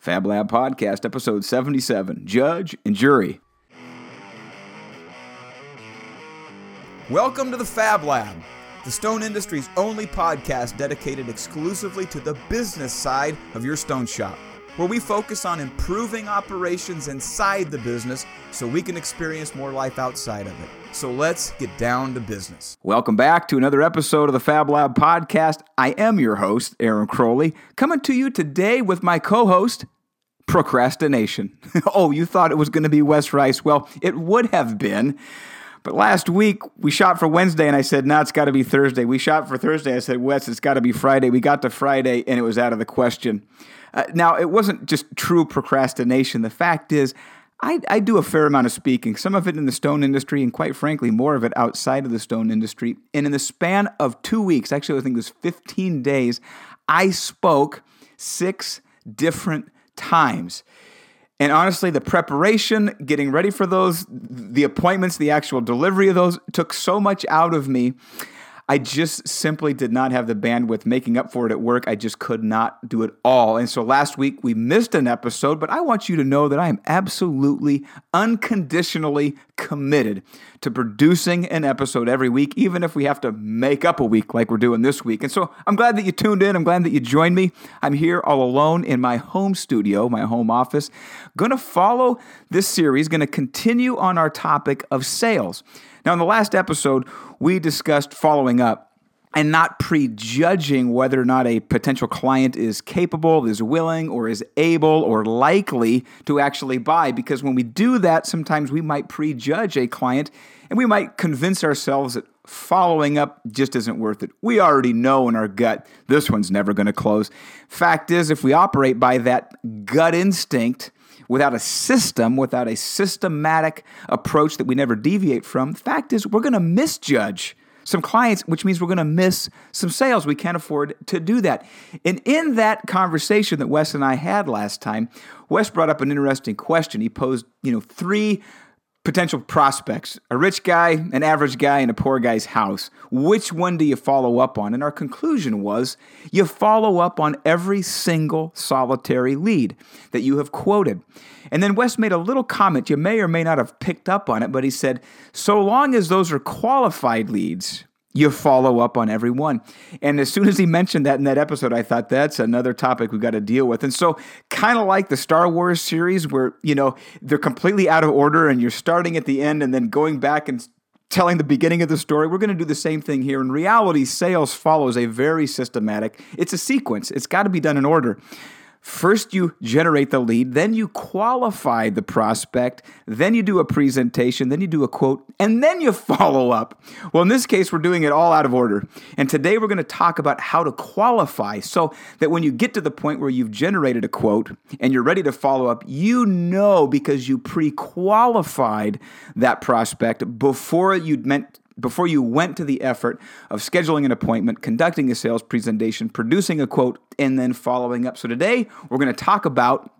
Fab Lab Podcast, episode 77 Judge and Jury. Welcome to the Fab Lab, the stone industry's only podcast dedicated exclusively to the business side of your stone shop, where we focus on improving operations inside the business so we can experience more life outside of it. So let's get down to business. Welcome back to another episode of the Fab Lab podcast. I am your host, Aaron Crowley, coming to you today with my co host, Procrastination. oh, you thought it was going to be Wes Rice? Well, it would have been. But last week we shot for Wednesday, and I said, "No, it's got to be Thursday." We shot for Thursday. I said, "Wes, it's got to be Friday." We got to Friday, and it was out of the question. Uh, now, it wasn't just true procrastination. The fact is, I, I, do a fair amount of speaking, some of it in the stone industry, and quite frankly, more of it outside of the stone industry. And in the span of two weeks, actually, I think it was 15 days, I spoke six different times. And honestly, the preparation, getting ready for those, the appointments, the actual delivery of those took so much out of me. I just simply did not have the bandwidth making up for it at work. I just could not do it all. And so last week we missed an episode, but I want you to know that I am absolutely unconditionally committed to producing an episode every week, even if we have to make up a week like we're doing this week. And so I'm glad that you tuned in. I'm glad that you joined me. I'm here all alone in my home studio, my home office. To follow this series, to continue on our topic of sales. Now, in the last episode, we discussed following up and not prejudging whether or not a potential client is capable, is willing, or is able or likely to actually buy. Because when we do that, sometimes we might prejudge a client and we might convince ourselves that following up just isn't worth it. We already know in our gut this one's never going to close. Fact is, if we operate by that gut instinct, without a system, without a systematic approach that we never deviate from, the fact is we're going to misjudge some clients, which means we're going to miss some sales. We can't afford to do that. And in that conversation that Wes and I had last time, Wes brought up an interesting question. He posed, you know, three potential prospects a rich guy, an average guy, and a poor guy's house. Which one do you follow up on? And our conclusion was you follow up on every single solitary lead that you have quoted. And then Wes made a little comment. You may or may not have picked up on it, but he said, so long as those are qualified leads, you follow up on every one. And as soon as he mentioned that in that episode, I thought that's another topic we've got to deal with. And so, kind of like the Star Wars series, where, you know, they're completely out of order and you're starting at the end and then going back and telling the beginning of the story. We're going to do the same thing here. In reality, sales follows a very systematic, it's a sequence, it's got to be done in order. First, you generate the lead, then you qualify the prospect, then you do a presentation, then you do a quote, and then you follow up. Well, in this case, we're doing it all out of order. And today we're going to talk about how to qualify so that when you get to the point where you've generated a quote and you're ready to follow up, you know because you pre qualified that prospect before you'd meant before you went to the effort of scheduling an appointment, conducting a sales presentation, producing a quote, and then following up. So today we're going to talk about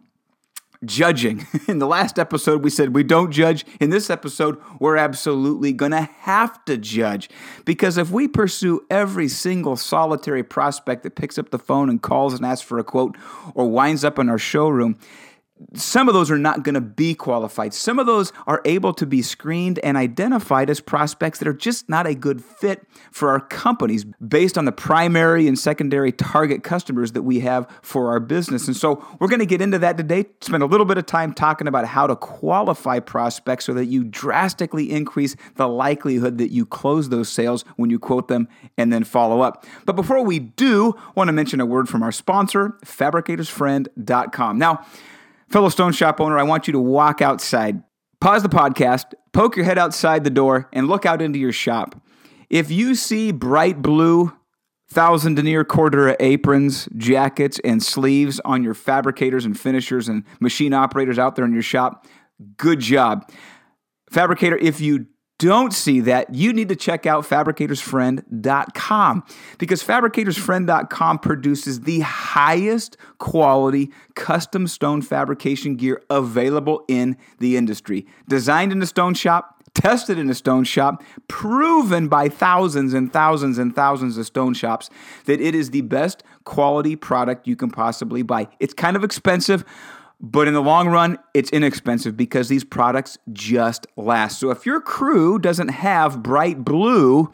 judging. In the last episode, we said we don't judge. In this episode, we're absolutely going to have to judge. Because if we pursue every single solitary prospect that picks up the phone and calls and asks for a quote or winds up in our showroom, some of those are not going to be qualified. Some of those are able to be screened and identified as prospects that are just not a good fit for our companies based on the primary and secondary target customers that we have for our business. And so we're going to get into that today, spend a little bit of time talking about how to qualify prospects so that you drastically increase the likelihood that you close those sales when you quote them and then follow up. But before we do, I want to mention a word from our sponsor, fabricatorsfriend.com. Now, Fellow Stone Shop owner, I want you to walk outside, pause the podcast, poke your head outside the door, and look out into your shop. If you see bright blue, thousand denier cordura aprons, jackets, and sleeves on your fabricators and finishers and machine operators out there in your shop, good job. Fabricator, if you don't see that, you need to check out fabricatorsfriend.com because fabricatorsfriend.com produces the highest quality custom stone fabrication gear available in the industry. Designed in a stone shop, tested in a stone shop, proven by thousands and thousands and thousands of stone shops that it is the best quality product you can possibly buy. It's kind of expensive, but in the long run, it's inexpensive because these products just last. So if your crew doesn't have bright blue,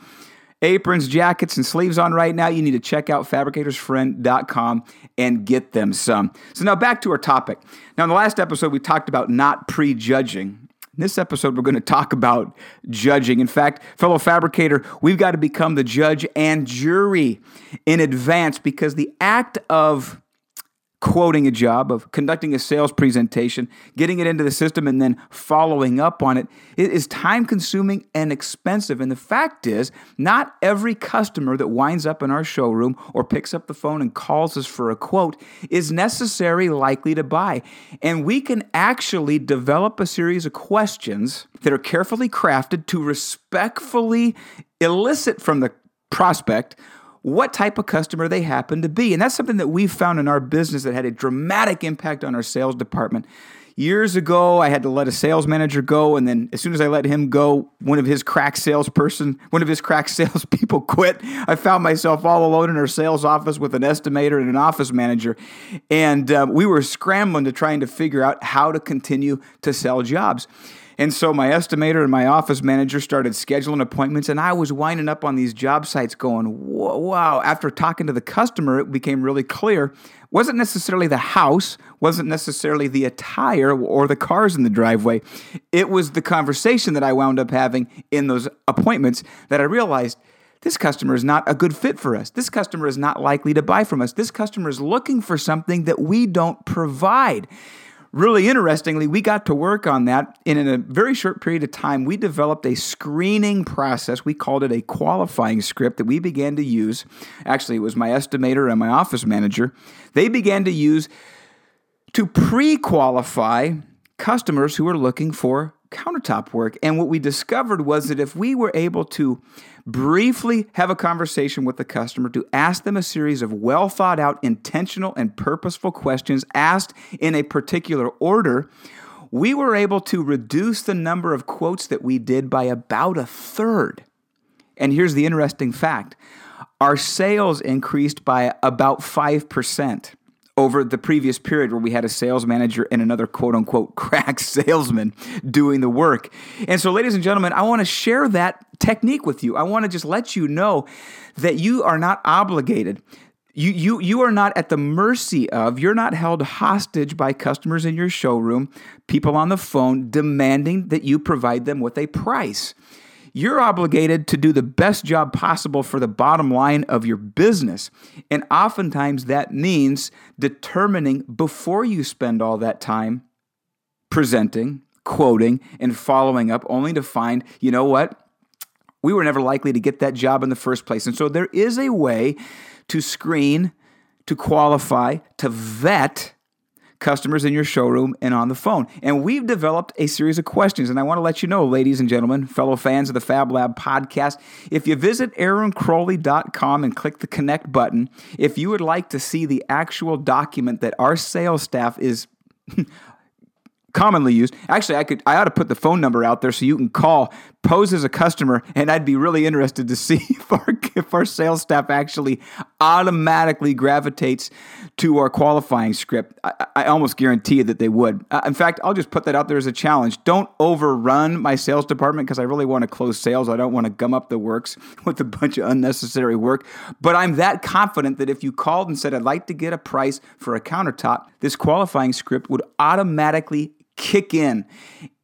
aprons, jackets, and sleeves on right now, you need to check out fabricatorsfriend.com and get them some. So now back to our topic. Now, in the last episode, we talked about not prejudging. In this episode, we're going to talk about judging. In fact, fellow fabricator, we've got to become the judge and jury in advance because the act of quoting a job, of conducting a sales presentation, getting it into the system, and then following up on it, it is time consuming and expensive. And the fact is, not every customer that winds up in our showroom or picks up the phone and calls us for a quote is necessarily likely to buy. And we can actually develop a series of questions that are carefully crafted to respectfully elicit from the prospect what type of customer they happen to be. And that's something that we've found in our business that had a dramatic impact on our sales department. Years ago, I had to let a sales manager go, and then as soon as I let him go, one of his crack salesperson, one of his crack salespeople quit. I found myself all alone in our sales office with an estimator and an office manager, and uh, we were scrambling to trying to figure out how to continue to sell jobs. And so my estimator and my office manager started scheduling appointments, and I was winding up on these job sites going, wow. After talking to the customer, it became really clear. wasn't necessarily the house, wasn't necessarily the attire or the cars in the driveway. It was the conversation that I wound up having in those appointments that I realized this customer is not a good fit for us. This customer is not likely to buy from us. This customer is looking for something that we don't provide really interestingly, we got to work on that. And in a very short period of time, we developed a screening process. We called it a qualifying script that we began to use. Actually, it was my estimator and my office manager. They began to use to pre qualify customers who were looking for countertop work. And what we discovered was that if we were able to briefly have a conversation with the customer to ask them a series of well thought out, intentional, and purposeful questions asked in a particular order, we were able to reduce the number of quotes that we did by about a third. And here's the interesting fact our sales increased by about 5% over the previous period where we had a sales manager and another quote unquote crack salesman doing the work. And so, ladies and gentlemen, I want to share that technique with you. I want to just let you know that you are not obligated. You, you, you are not at the mercy of, you're not held hostage by customers in your showroom, people on the phone demanding that you provide them with a price. You're obligated to do the best job possible for the bottom line of your business. And oftentimes that means determining before you spend all that time presenting, quoting, and following up, only to find, you know what? We were never likely to get that job in the first place. And so there is a way to screen, to qualify, to vet customers in your showroom and on the phone. And we've developed a series of questions. And I want to let you know, ladies and gentlemen, fellow fans of the Fab Lab podcast, if you visit aaroncrowley.com and click the connect button, if you would like to see the actual document that our sales staff is commonly used. Actually, I could I ought to put the phone number out there so you can call, pose as a customer, and I'd be really interested to see if our, if our sales staff actually automatically gravitates to our qualifying script. I, I almost guarantee that they would. Uh, in fact, I'll just put that out there as a challenge. Don't overrun my sales department because I really want to close sales. I don't want to gum up the works with a bunch of unnecessary work. But I'm that confident that if you called and said, I'd like to get a price for a countertop, this qualifying script would automatically kick in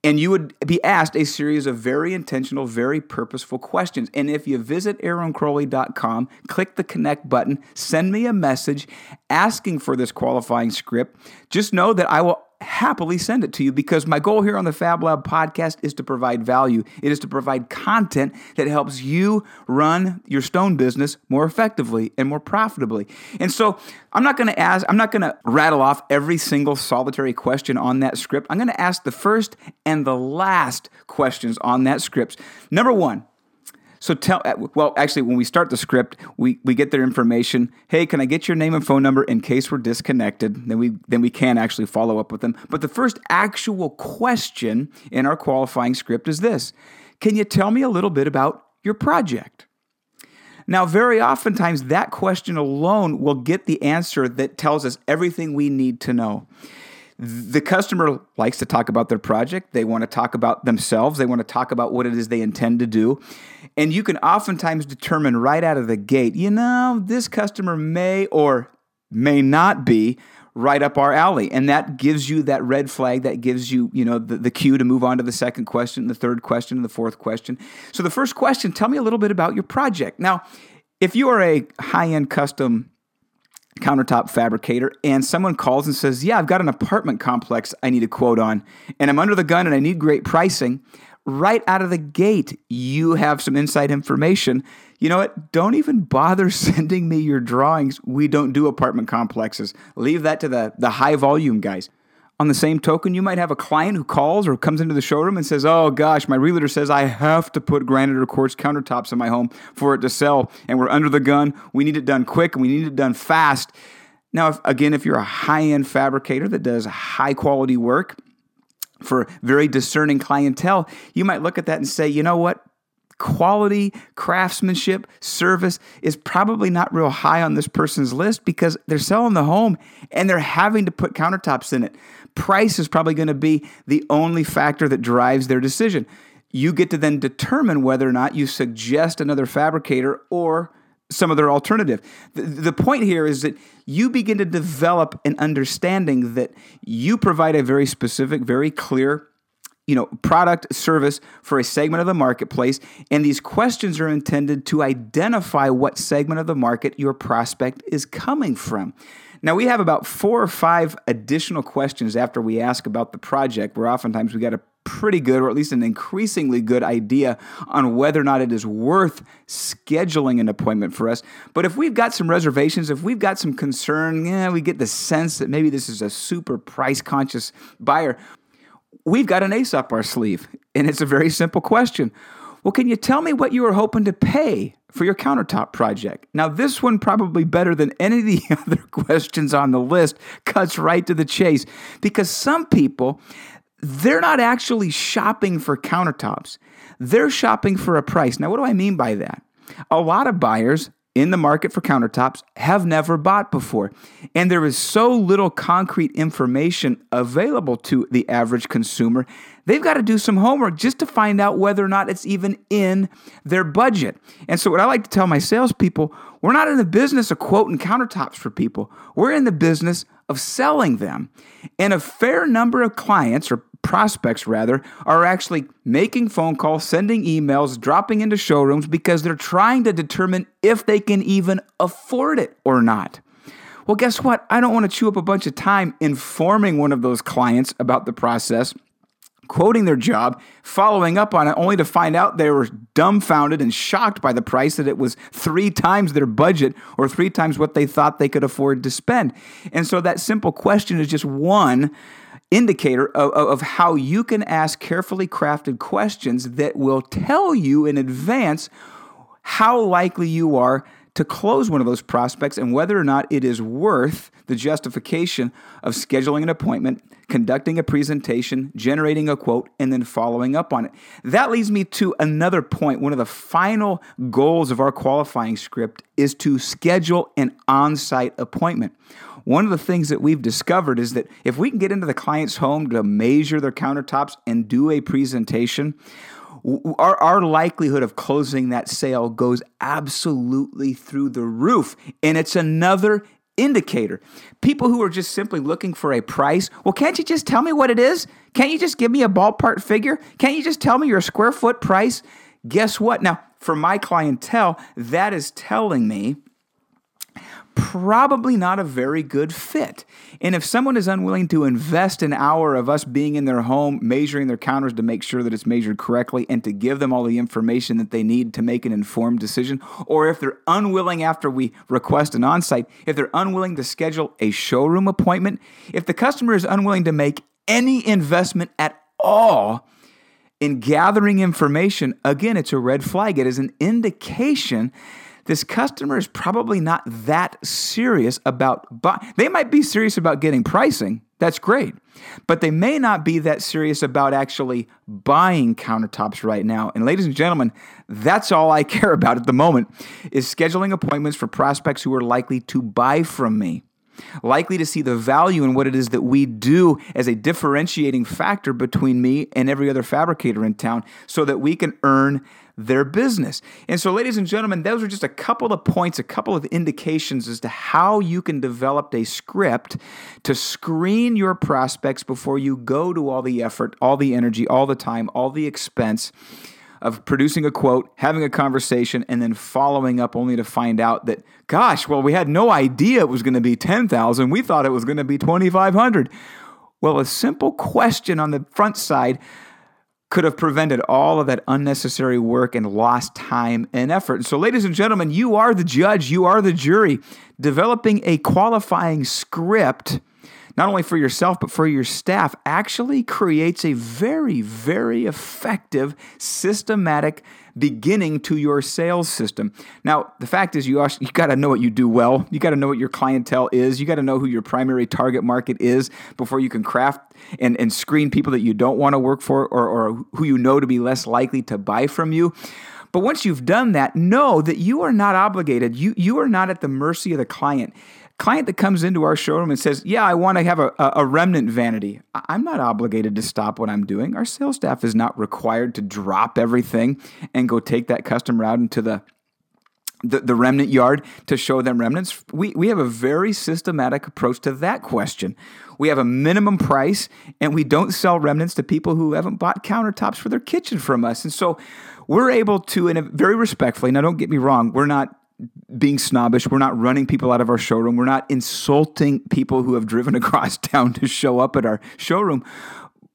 and you would be asked a series of very intentional, very purposeful questions. And if you visit aaroncrowley.com, click the connect button, send me a message asking for this qualifying script, just know that I will happily send it to you because my goal here on the Fab Lab podcast is to provide value. It is to provide content that helps you run your stone business more effectively and more profitably. And so I'm not going to ask, I'm not going to rattle off every single solitary question on that script. I'm going to ask the first and the last questions on that script. Number one, so tell, uh, well, actually, when we start the script, we, we get their information. Hey, can I get your name and phone number in case we're disconnected? Then we then we can actually follow up with them. But the first actual question in our qualifying script is this: Can you tell me a little bit about your project? Now, very oftentimes, that question alone will get the answer that tells us everything we need to know. The customer likes to talk about their project. They want to talk about themselves. They want to talk about what it is they intend to do. And you can oftentimes determine right out of the gate, you know, this customer may or may not be right up our alley. And that gives you that red flag, that gives you, you know, the, the cue to move on to the second question, the third question, and the fourth question. So the first question, tell me a little bit about your project. Now, if you are a high-end custom countertop fabricator and someone calls and says, Yeah, I've got an apartment complex I need a quote on, and I'm under the gun and I need great pricing, right out of the gate, you have some inside information. You know what? Don't even bother sending me your drawings. We don't do apartment complexes. Leave that to the, the high volume guys. On the same token, you might have a client who calls or comes into the showroom and says, Oh gosh, my realtor says I have to put granite or quartz countertops in my home for it to sell, and we're under the gun. We need it done quick and we need it done fast. Now, if, again, if you're a high end fabricator that does high quality work, for very discerning clientele, you might look at that and say, you know what? Quality, craftsmanship, service is probably not real high on this person's list because they're selling the home and they're having to put countertops in it. Price is probably going to be the only factor that drives their decision. You get to then determine whether or not you suggest another fabricator or some other alternative. The, the point here is that you begin to develop an understanding that you provide a very specific, very clear you know product service for a segment of the marketplace and these questions are intended to identify what segment of the market your prospect is coming from now we have about four or five additional questions after we ask about the project where oftentimes we got a pretty good, or at least an increasingly good idea on whether or not it is worth scheduling an appointment for us. But if we've got some reservations, if we've got some concern, yeah, we get the sense that maybe this is a super price conscious buyer, we've got an ace up our sleeve. And it's a very simple question. Well, can you tell me what you were hoping to pay for your countertop project? Now, this one, probably better than any of the other questions on the list, cuts right to the chase because some people, they're not actually shopping for countertops. They're shopping for a price. Now, what do I mean by that? A lot of buyers in the market for countertops have never bought before. And there is so little concrete information available to the average consumer. They've got to do some homework just to find out whether or not it's even in their budget. And so, what I like to tell my salespeople we're not in the business of quoting countertops for people, we're in the business of selling them. And a fair number of clients or prospects rather, are actually making phone calls, sending emails, dropping into showrooms because they're trying to determine if they can even afford it or not. Well, guess what? I don't want to chew up a bunch of time informing one of those clients about the process, quoting their job, following up on it, only to find out they were dumbfounded and shocked by the price that it was three times their budget or three times what they thought they could afford to spend. And so that simple question is just one indicator of, of, how you can ask carefully crafted questions that will tell you in advance how likely you are to close one of those prospects and whether or not it is worth the justification of scheduling an appointment, conducting a presentation, generating a quote, and then following up on it. That leads me to another point. One of the final goals of our qualifying script is to schedule an on site appointment. One of the things that we've discovered is that if we can get into the client's home to measure their countertops and do a presentation, our, our likelihood of closing that sale goes absolutely through the roof. And it's another indicator. People who are just simply looking for a price, well, can't you just tell me what it is? Can't you just give me a ballpark figure? Can't you just tell me your square foot price? Guess what? Now, for my clientele, that is telling me probably not a very good fit. And if someone is unwilling to invest an hour of us being in their home, measuring their counters to make sure that it's measured correctly, and to give them all the information that they need to make an informed decision, or if they're unwilling after we request an on site, if they're unwilling to schedule a showroom appointment, if the customer is unwilling to make any investment at all, in gathering information, again, it's a red flag. It is an indication this customer is probably not that serious about buy- they might be serious about getting pricing That's great. But they may not be that serious about actually buying countertops right now. And ladies and gentlemen, that's all I care about at the moment is scheduling appointments for prospects who are likely to buy from me likely to see the value in what it is that we do as a differentiating factor between me and every other fabricator in town so that we can earn their business. And so, ladies and gentlemen, those are just a couple of points, a couple of indications as to how you can develop a script to screen your prospects before you go to all the effort, all the energy, all the time, all the expense of producing a quote, having a conversation, and then following up only to find out that, gosh, well, we had no idea it was going to be 10,000. We thought it was going to be 2,500. Well, a simple question on the front side could have prevented all of that unnecessary work and lost time and effort. So, ladies and gentlemen, you are the judge, you are the jury. Developing a qualifying script not only for yourself, but for your staff, actually creates a very, very effective, systematic beginning to your sales system. Now, the fact is, you you got to know what you do well. You got to know what your clientele is. You got to know who your primary target market is before you can craft and, and screen people that you don't want to work for or, or who you know to be less likely to buy from you. But once you've done that, know that you are not obligated. You, you are not at the mercy of the client client that comes into our showroom and says, Yeah, I want to have a, a remnant vanity, I'm not obligated to stop what I'm doing. Our sales staff is not required to drop everything and go take that customer out into the the, the remnant yard to show them remnants. We, we have a very systematic approach to that question. We have a minimum price, and we don't sell remnants to people who haven't bought countertops for their kitchen from us. And so we're able to, in a very respectfully, now don't get me wrong, we're not being snobbish. We're not running people out of our showroom. We're not insulting people who have driven across town to show up at our showroom.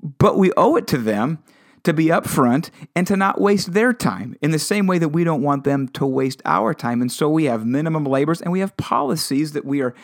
But we owe it to them to be upfront and to not waste their time in the same way that we don't want them to waste our time. And so we have minimum labors and we have policies that we are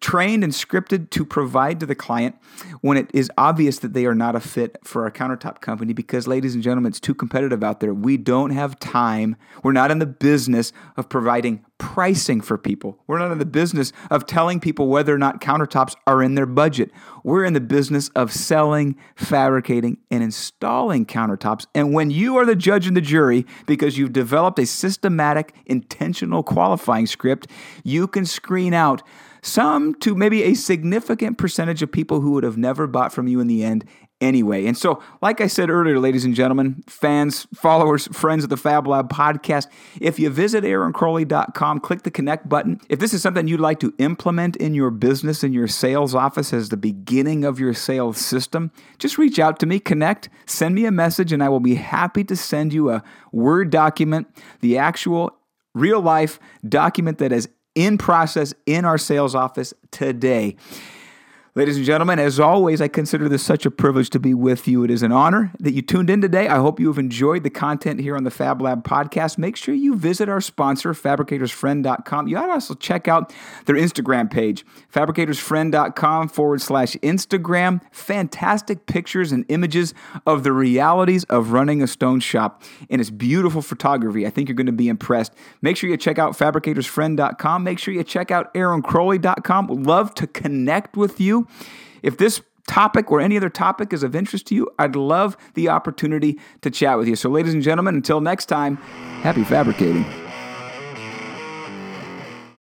trained and scripted to provide to the client when it is obvious that they are not a fit for our countertop company because, ladies and gentlemen, it's too competitive out there. We don't have time. We're not in the business of providing pricing for people. We're not in the business of telling people whether or not countertops are in their budget. We're in the business of selling, fabricating, and installing countertops. And when you are the judge and the jury, because you've developed a systematic, intentional qualifying script, you can screen out some to maybe a significant percentage of people who would have never bought from you in the end anyway. And so, like I said earlier, ladies and gentlemen, fans, followers, friends of the Fab Lab podcast, if you visit aaroncrowley.com, click the connect button. If this is something you'd like to implement in your business, in your sales office as the beginning of your sales system, just reach out to me, connect, send me a message, and I will be happy to send you a Word document, the actual real life document that is in process in our sales office today. Ladies and gentlemen, as always, I consider this such a privilege to be with you. It is an honor that you tuned in today. I hope you have enjoyed the content here on the Fab Lab podcast. Make sure you visit our sponsor, fabricatorsfriend.com. You ought to also check out their Instagram page, fabricatorsfriend.com forward slash Instagram. Fantastic pictures and images of the realities of running a stone shop. And it's beautiful photography. I think you're going to be impressed. Make sure you check out fabricatorsfriend.com. Make sure you check out aaroncrowley.com. Love to connect with you. If this topic or any other topic is of interest to you, I'd love the opportunity to chat with you. So, ladies and gentlemen, until next time, happy fabricating.